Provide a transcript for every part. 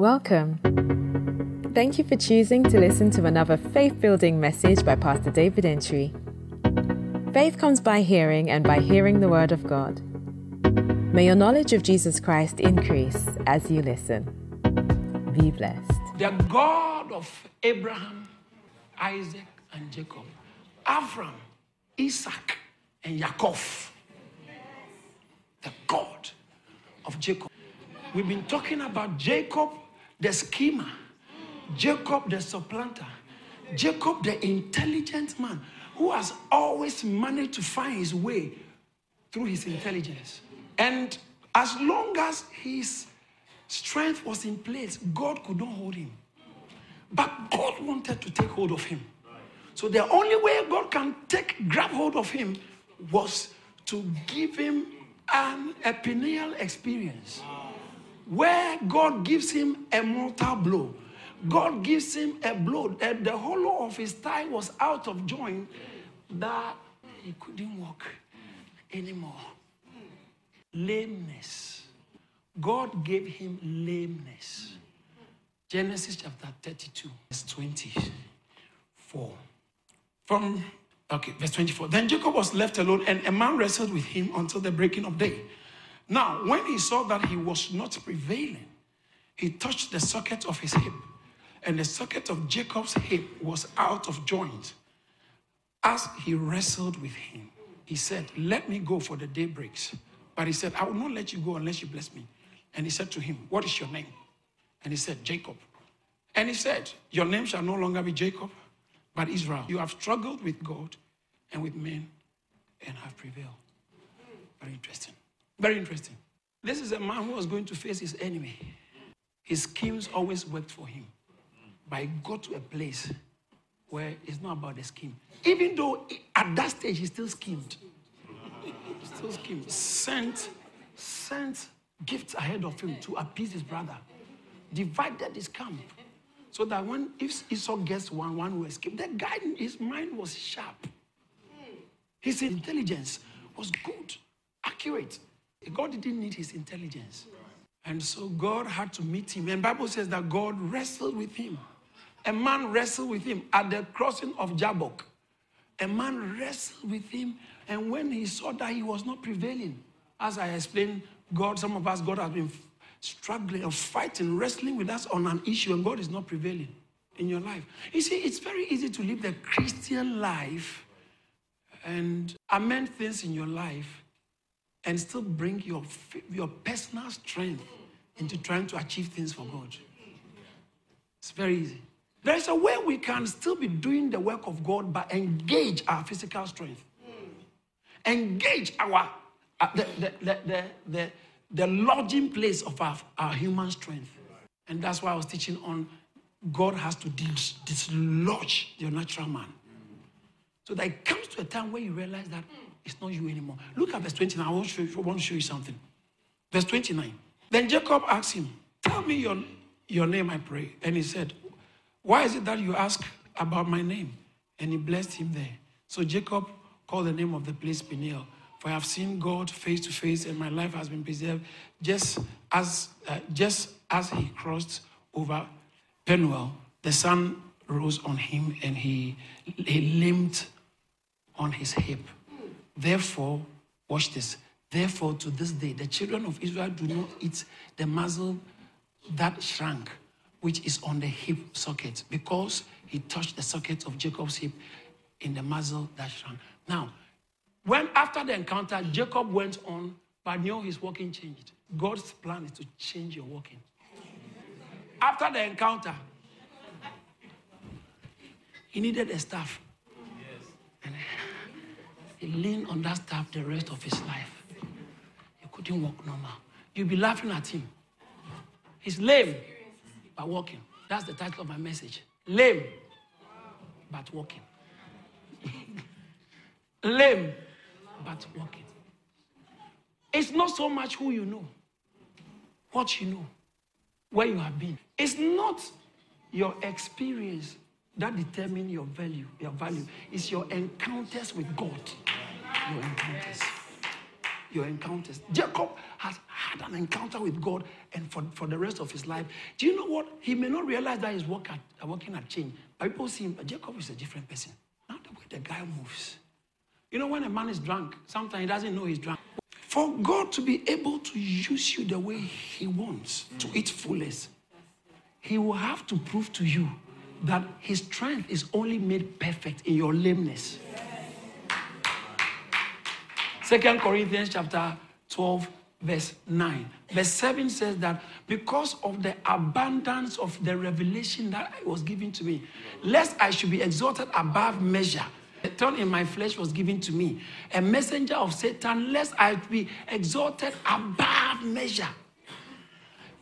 Welcome. Thank you for choosing to listen to another faith building message by Pastor David Entry. Faith comes by hearing, and by hearing the Word of God. May your knowledge of Jesus Christ increase as you listen. Be blessed. The God of Abraham, Isaac, and Jacob, Avram, Isaac, and Yaakov. The God of Jacob. We've been talking about Jacob, the schemer, Jacob, the supplanter, Jacob, the intelligent man who has always managed to find his way through his intelligence. And as long as his strength was in place, God could not hold him. But God wanted to take hold of him. So the only way God can take grab hold of him was to give him an epineal experience where God gives him a mortal blow. God gives him a blow. And the hollow of his thigh was out of joint that he couldn't walk anymore. Lameness. God gave him lameness. Genesis chapter 32, verse 24. From, okay, verse 24. Then Jacob was left alone, and a man wrestled with him until the breaking of day. Now, when he saw that he was not prevailing, he touched the socket of his hip, and the socket of Jacob's hip was out of joint. As he wrestled with him, he said, Let me go for the day breaks. But he said, I will not let you go unless you bless me. And he said to him, What is your name? And he said, Jacob. And he said, Your name shall no longer be Jacob, but Israel. You have struggled with God and with men and have prevailed. Very interesting. Very interesting. This is a man who was going to face his enemy. His schemes always worked for him. But he got to a place where it's not about the scheme. Even though at that stage he still schemed. He still schemed. Sent, sent gifts ahead of him to appease his brother. Divided his camp. So that when if Esau gets one, one will escape. The guy, his mind was sharp. His intelligence was good, accurate. God didn't need his intelligence. And so God had to meet him. And Bible says that God wrestled with him. A man wrestled with him at the crossing of Jabbok. A man wrestled with him, and when he saw that he was not prevailing, as I explained, God, some of us, God has been struggling or fighting, wrestling with us on an issue, and God is not prevailing in your life. You see, it's very easy to live the Christian life and amend things in your life and still bring your, your personal strength into trying to achieve things for God. It's very easy. There is a way we can still be doing the work of God but engage our physical strength. Engage our uh, the, the, the, the, the, lodging place of our, our human strength. And that's why I was teaching on God has to dis- dislodge your natural man. So that it comes to a time where you realize that it's not you anymore. Look at verse 29. I want to show you, want to show you something. Verse 29. Then Jacob asked him, Tell me your, your name, I pray. And he said, Why is it that you ask about my name? And he blessed him there. So Jacob called the name of the place Peniel. For I have seen God face to face, and my life has been preserved, just as uh, just as he crossed over Penuel. The sun rose on him, and he, he limped on his hip. Therefore, watch this. Therefore, to this day, the children of Israel do not eat the muzzle that shrank, which is on the hip socket, because he touched the socket of Jacob's hip in the muzzle that shrank. Now, when after the encounter, Jacob went on, but knew his walking changed. God's plan is to change your walking. After the encounter, he needed a staff. Leaned on that staff the rest of his life. He couldn't walk normal. You'll be laughing at him. He's lame, but walking. That's the title of my message. Lame, but walking. lame, but walking. It's not so much who you know, what you know, where you have been. It's not your experience that determine your value. Your value is your encounters with God. Your encounters. your encounters. Jacob has had an encounter with God and for, for the rest of his life. Do you know what? He may not realize that he's work at, uh, working at change. People see him, Jacob is a different person. Now the way the guy moves. You know, when a man is drunk, sometimes he doesn't know he's drunk. For God to be able to use you the way he wants to its fullest, he will have to prove to you that his strength is only made perfect in your lameness. Second Corinthians chapter 12, verse 9. Verse 7 says that because of the abundance of the revelation that was given to me, lest I should be exalted above measure. A thorn in my flesh was given to me, a messenger of Satan, lest I be exalted above measure.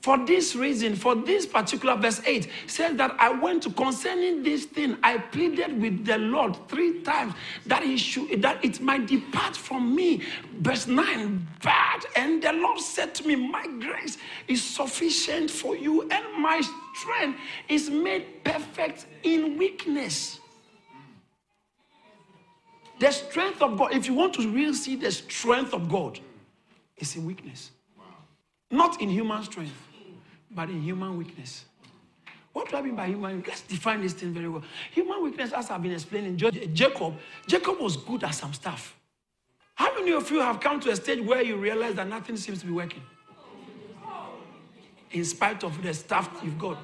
For this reason, for this particular verse 8 says that I went to concerning this thing, I pleaded with the Lord three times that he should that it might depart from me. Verse 9, bad. And the Lord said to me, My grace is sufficient for you, and my strength is made perfect in weakness. The strength of God, if you want to really see the strength of God, is in weakness. Not in human strength but in human weakness. What do I mean by human? Let's define this thing very well. Human weakness, as I've been explaining, Jacob, Jacob was good at some stuff. How many of you have come to a stage where you realize that nothing seems to be working? In spite of the stuff you've got.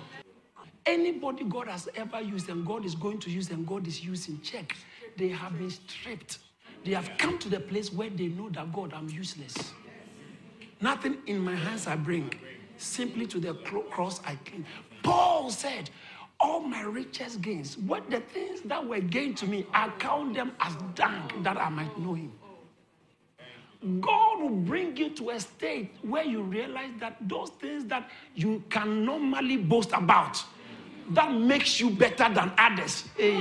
Anybody God has ever used and God is going to use and God is using, check. They have been stripped. They have come to the place where they know that God, I'm useless. Nothing in my hands I bring simply to the cross I cling. Paul said, all my richest gains, what the things that were gained to me, I count them as dung that I might know him. God will bring you to a state where you realize that those things that you can normally boast about, that makes you better than others. Hey.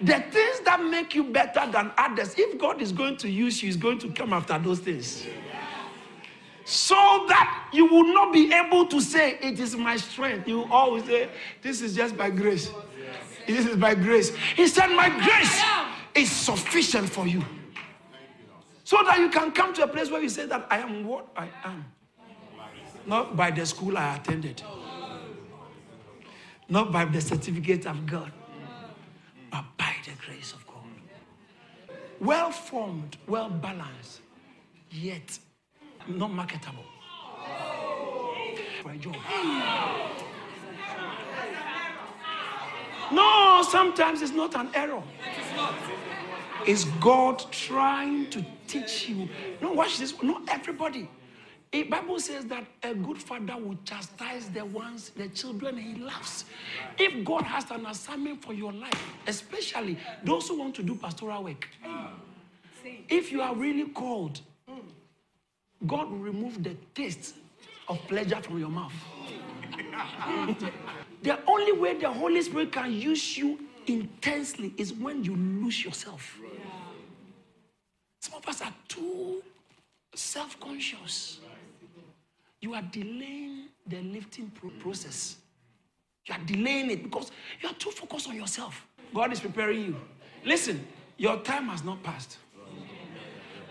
The things that make you better than others, if God is going to use you, He's going to come after those things so that you will not be able to say, It is my strength. You always say, This is just by grace. This is by grace. He said, My grace is sufficient for you. So that you can come to a place where you say that I am what I am. Not by the school I attended, not by the certificate I've got, but by the grace of God. Well formed, well balanced, yet not marketable a job. No, sometimes it's not an error. It's God trying to teach you. No, watch this. Not everybody. The Bible says that a good father will chastise the ones, the children he loves. If God has an assignment for your life, especially those who want to do pastoral work, if you are really called God will remove the taste of pleasure from your mouth. the only way the Holy Spirit can use you intensely is when you lose yourself. Some of us are too self conscious. You are delaying the lifting process. You are delaying it because you are too focused on yourself. God is preparing you. Listen, your time has not passed.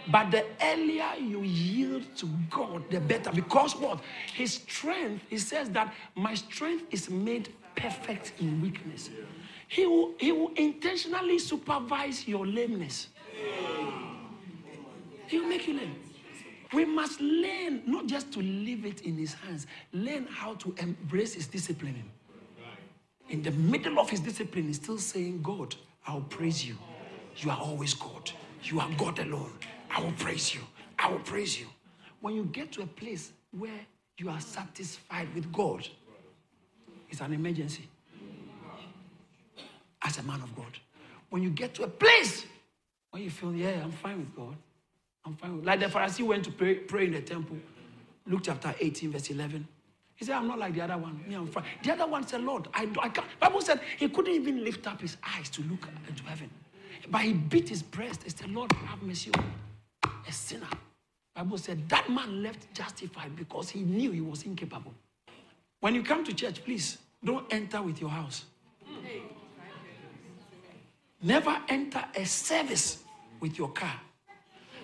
But the earlier you yield to God, the better. Because what? His strength, he says that my strength is made perfect in weakness. He will, he will intentionally supervise your lameness. He will make you lame. We must learn not just to leave it in his hands, learn how to embrace his discipline. In the middle of his discipline, he's still saying, God, I'll praise you. You are always God. You are God alone. I will praise you. I will praise you. When you get to a place where you are satisfied with God, it's an emergency. As a man of God. When you get to a place where you feel, yeah, I'm fine with God. I'm fine with Like the Pharisee went to pray, pray in the temple. Luke chapter 18, verse 11. He said, I'm not like the other one. Me, I'm fine. The other one said, Lord, I, I can't. Bible said he couldn't even lift up his eyes to look into heaven. But he beat his breast and said, Lord, have mercy on me a sinner. Bible said that man left justified because he knew he was incapable. When you come to church, please don't enter with your house. Never enter a service with your car.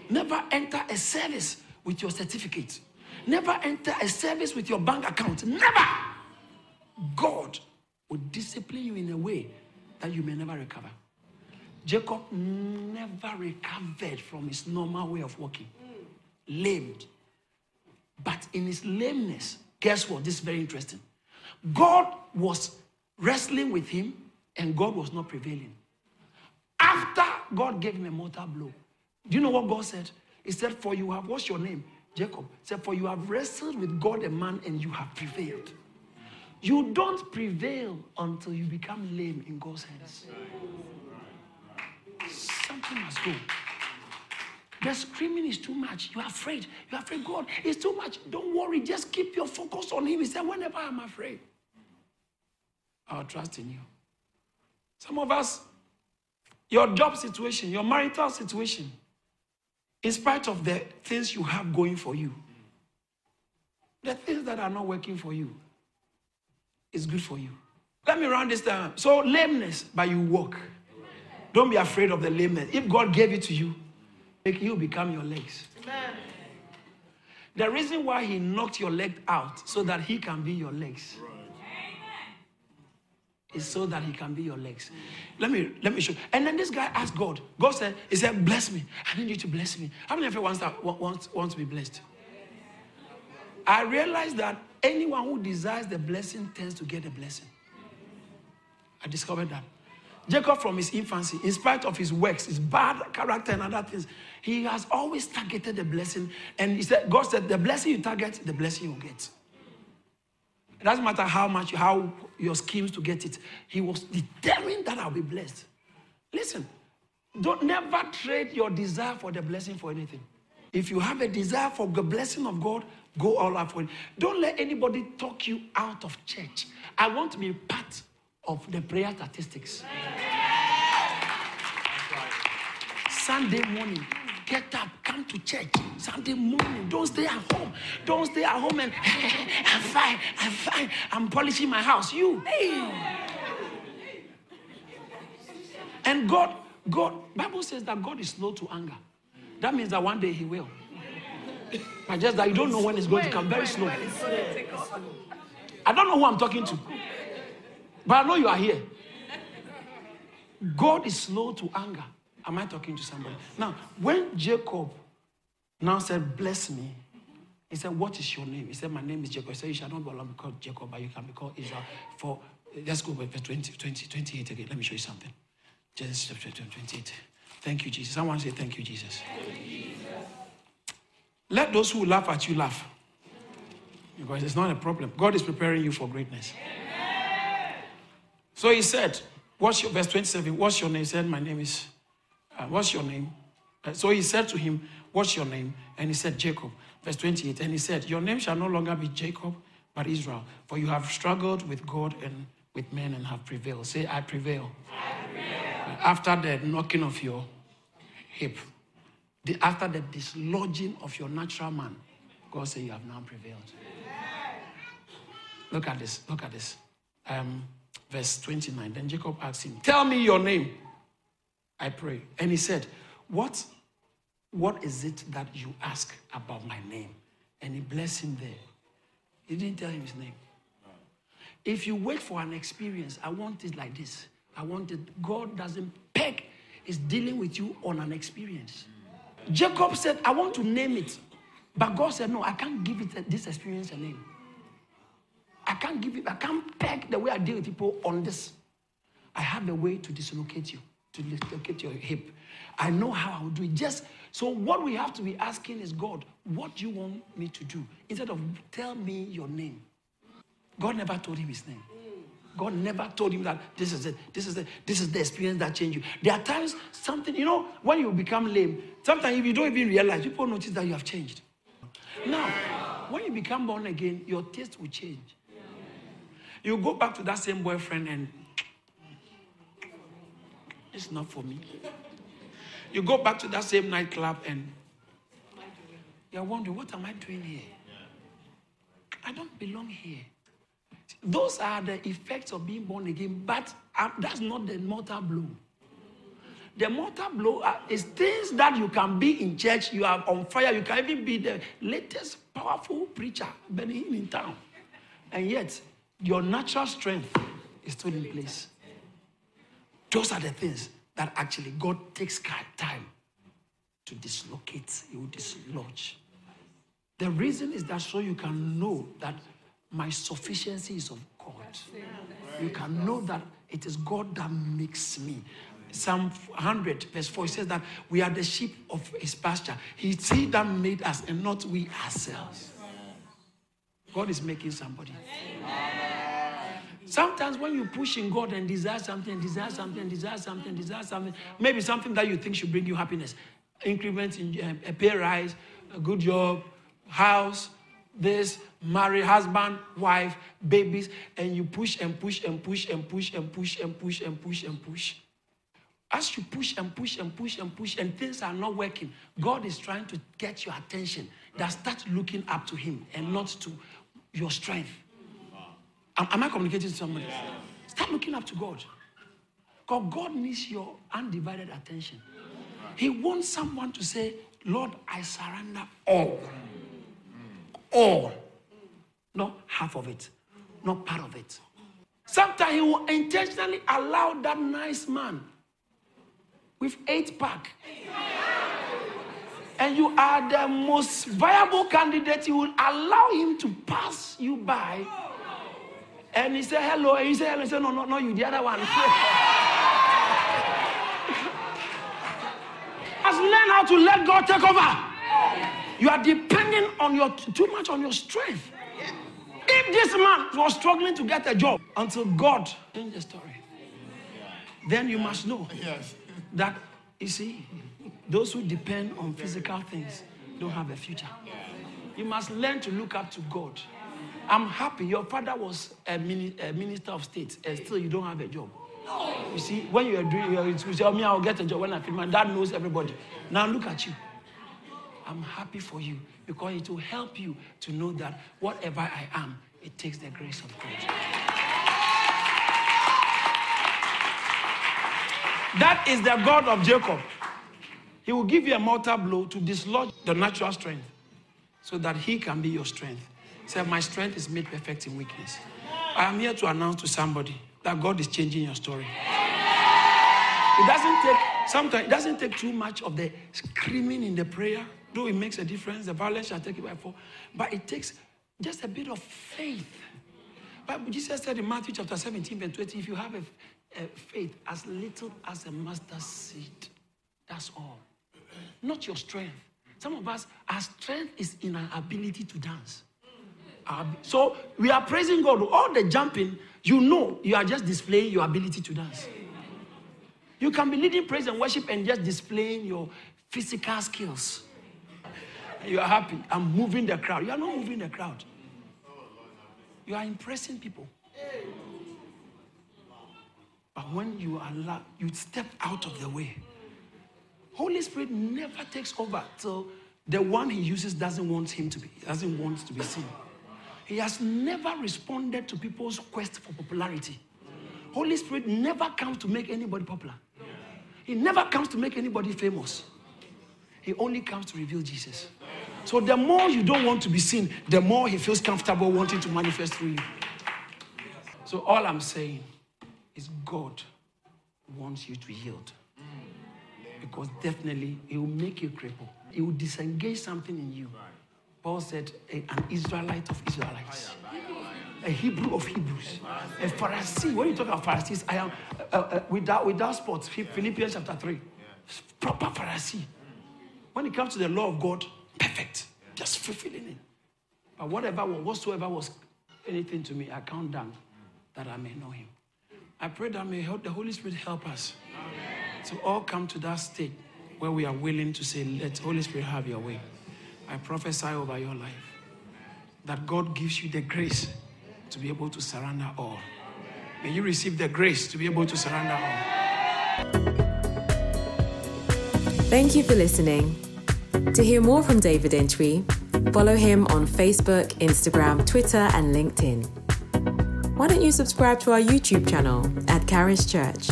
Never enter a service with your certificate. Never enter a service with your bank account. Never. God will discipline you in a way that you may never recover. Jacob never recovered from his normal way of walking, lamed. But in his lameness, guess what? This is very interesting. God was wrestling with him, and God was not prevailing. After God gave him a mortal blow, do you know what God said? He said, For you have, what's your name? Jacob. He said, For you have wrestled with God and man, and you have prevailed. You don't prevail until you become lame in God's hands. Something must go. The screaming is too much. You're afraid. You're afraid, God, it's too much. Don't worry. Just keep your focus on Him. He said, Whenever I'm afraid, I'll trust in you. Some of us, your job situation, your marital situation, in spite of the things you have going for you, the things that are not working for you is good for you. Let me round this down. So, lameness, but you walk. Don't be afraid of the lameness. If God gave it to you, make you become your legs. Amen. The reason why He knocked your leg out so that He can be your legs. Right. Is so that he can be your legs. Let me let me show. And then this guy asked God. God said, He said, Bless me. I need you to bless me. How many of you wants that wants, wants to be blessed? I realized that anyone who desires the blessing tends to get a blessing. I discovered that. Jacob, from his infancy, in spite of his works, his bad character, and other things, he has always targeted the blessing. And he said, God said, the blessing you target, the blessing you get. It doesn't matter how much, how your schemes to get it. He was determined that I'll be blessed. Listen, don't never trade your desire for the blessing for anything. If you have a desire for the blessing of God, go all out for it. Don't let anybody talk you out of church. I want to be part of the prayer statistics. Sunday morning, Get up, come to church Sunday morning. Don't stay at home. Don't stay at home and I'm fine, I'm fine. I'm polishing my house. You. And God, God, Bible says that God is slow to anger. That means that one day he will. But just that you don't know when it's going to come. Very slow. I don't know who I'm talking to. But I know you are here. God is slow to anger. Am I talking to somebody? Now, when Jacob now said, Bless me, he said, What is your name? He said, My name is Jacob. He said, You shall not be called Jacob, but you can be called Israel. For let's go verse 20, 20, 28 again. Let me show you something. Genesis chapter 28. Thank you, Jesus. Someone say, Thank you, Jesus. Thank you, Jesus. Let those who laugh at you laugh. Because it's not a problem. God is preparing you for greatness. So he said, What's your verse 27? What's your name? He said, My name is uh, what's your name? Uh, so he said to him, What's your name? And he said, Jacob. Verse 28. And he said, Your name shall no longer be Jacob, but Israel, for you have struggled with God and with men and have prevailed. Say, I prevail. I prevail. After the knocking of your hip, the, after the dislodging of your natural man, God said, You have now prevailed. Look at this. Look at this. Um, verse 29. Then Jacob asked him, Tell me your name. I pray. And he said, What, what is it that you ask about my name? And he blessed him there. He didn't tell him his name. If you wait for an experience, I want it like this. I want it. God doesn't peg, He's dealing with you on an experience. Mm. Jacob said, I want to name it. But God said, No, I can't give it this experience a name. I can't give it, I can't peg the way I deal with people on this. I have a way to dislocate you to dislocate your hip. I know how I will do it. Just so what we have to be asking is God, what do you want me to do? Instead of tell me your name. God never told him his name. God never told him that this is it, this is it, this is the experience that changed you. There are times something, you know, when you become lame, sometimes if you don't even realize, people notice that you have changed. Now, when you become born again, your taste will change. You go back to that same boyfriend and it's not for me. You go back to that same nightclub and you're wondering, what am I doing here? I don't belong here. Those are the effects of being born again, but that's not the mortal blow. The mortar blow is things that you can be in church, you are on fire, you can even be the latest powerful preacher in town. And yet, your natural strength is still in place. Those are the things that actually God takes time to dislocate, He will dislodge. The reason is that so you can know that my sufficiency is of God. You can know that it is God that makes me. Psalm 100, verse 4, it says that we are the sheep of his pasture. He's he that made us and not we ourselves. God is making somebody. Sometimes when you push in God and desire something, desire something, desire something, desire something, maybe something that you think should bring you happiness, increment in uh, a pay rise, a good job, house, this, marry husband, wife, babies, and you push and push and push and push and push and push and push and push. As you push and push and push and push and things are not working, God is trying to get your attention. That start looking up to Him and not to your strength. Am, I communicating to somebody? Start looking up to God. Because God needs your undivided attention. He wants someone to say, Lord, I surrender all. All. Not half of it, not part of it. Sometimes He will intentionally allow that nice man with eight pack. And you are the most viable candidate, you will allow him to pass you by. And he said, hello. And he said, hello. He said, no, no, no, you, the other one. Just learn how to let God take over. You are depending on your too much on your strength. If this man was struggling to get a job until God changed the story, then you must know that you see, those who depend on physical things don't have a future. You must learn to look up to God. I'm happy your father was a, mini, a minister of state and still you don't have a job. No. You see, when you are doing, you say, oh, me, I'll get a job when I feel my dad knows everybody. Now look at you. I'm happy for you because it will help you to know that whatever I am, it takes the grace of God. That is the God of Jacob. He will give you a mortal blow to dislodge the natural strength so that he can be your strength. Said, My strength is made perfect in weakness. I am here to announce to somebody that God is changing your story. It doesn't take sometimes it doesn't take too much of the screaming in the prayer, though it makes a difference. The violence shall take it by four, but it takes just a bit of faith. But Jesus said in Matthew chapter 17, verse 20, if you have a, a faith as little as a mustard seed, that's all. Not your strength. Some of us, our strength is in our ability to dance. So we are praising God. All the jumping, you know, you are just displaying your ability to dance. You can be leading praise and worship and just displaying your physical skills. You are happy. I'm moving the crowd. You are not moving the crowd. You are impressing people. But when you allow, you step out of the way. Holy Spirit never takes over till the one he uses doesn't want him to be, doesn't want to be seen. He has never responded to people's quest for popularity. Holy Spirit never comes to make anybody popular. He never comes to make anybody famous. He only comes to reveal Jesus. So the more you don't want to be seen, the more he feels comfortable wanting to manifest through you. So all I'm saying is God wants you to yield. Because definitely he will make you cripple. He will disengage something in you. Paul said, an Israelite of Israelites, a Hebrew of Hebrews, a Pharisee. When you talk about Pharisees, I am uh, uh, without without sports. Philippians chapter three, proper Pharisee. When it comes to the law of God, perfect, just fulfilling it. But whatever whatsoever was anything to me, I count down that I may know Him. I pray that may help the Holy Spirit help us Amen. to all come to that state where we are willing to say, "Let the Holy Spirit have Your way." I prophesy over your life that God gives you the grace to be able to surrender all. May you receive the grace to be able to surrender all. Thank you for listening. To hear more from David Entry, follow him on Facebook, Instagram, Twitter, and LinkedIn. Why don't you subscribe to our YouTube channel at Charis Church?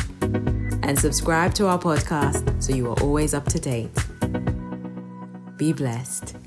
and subscribe to our podcast so you are always up to date. Be blessed.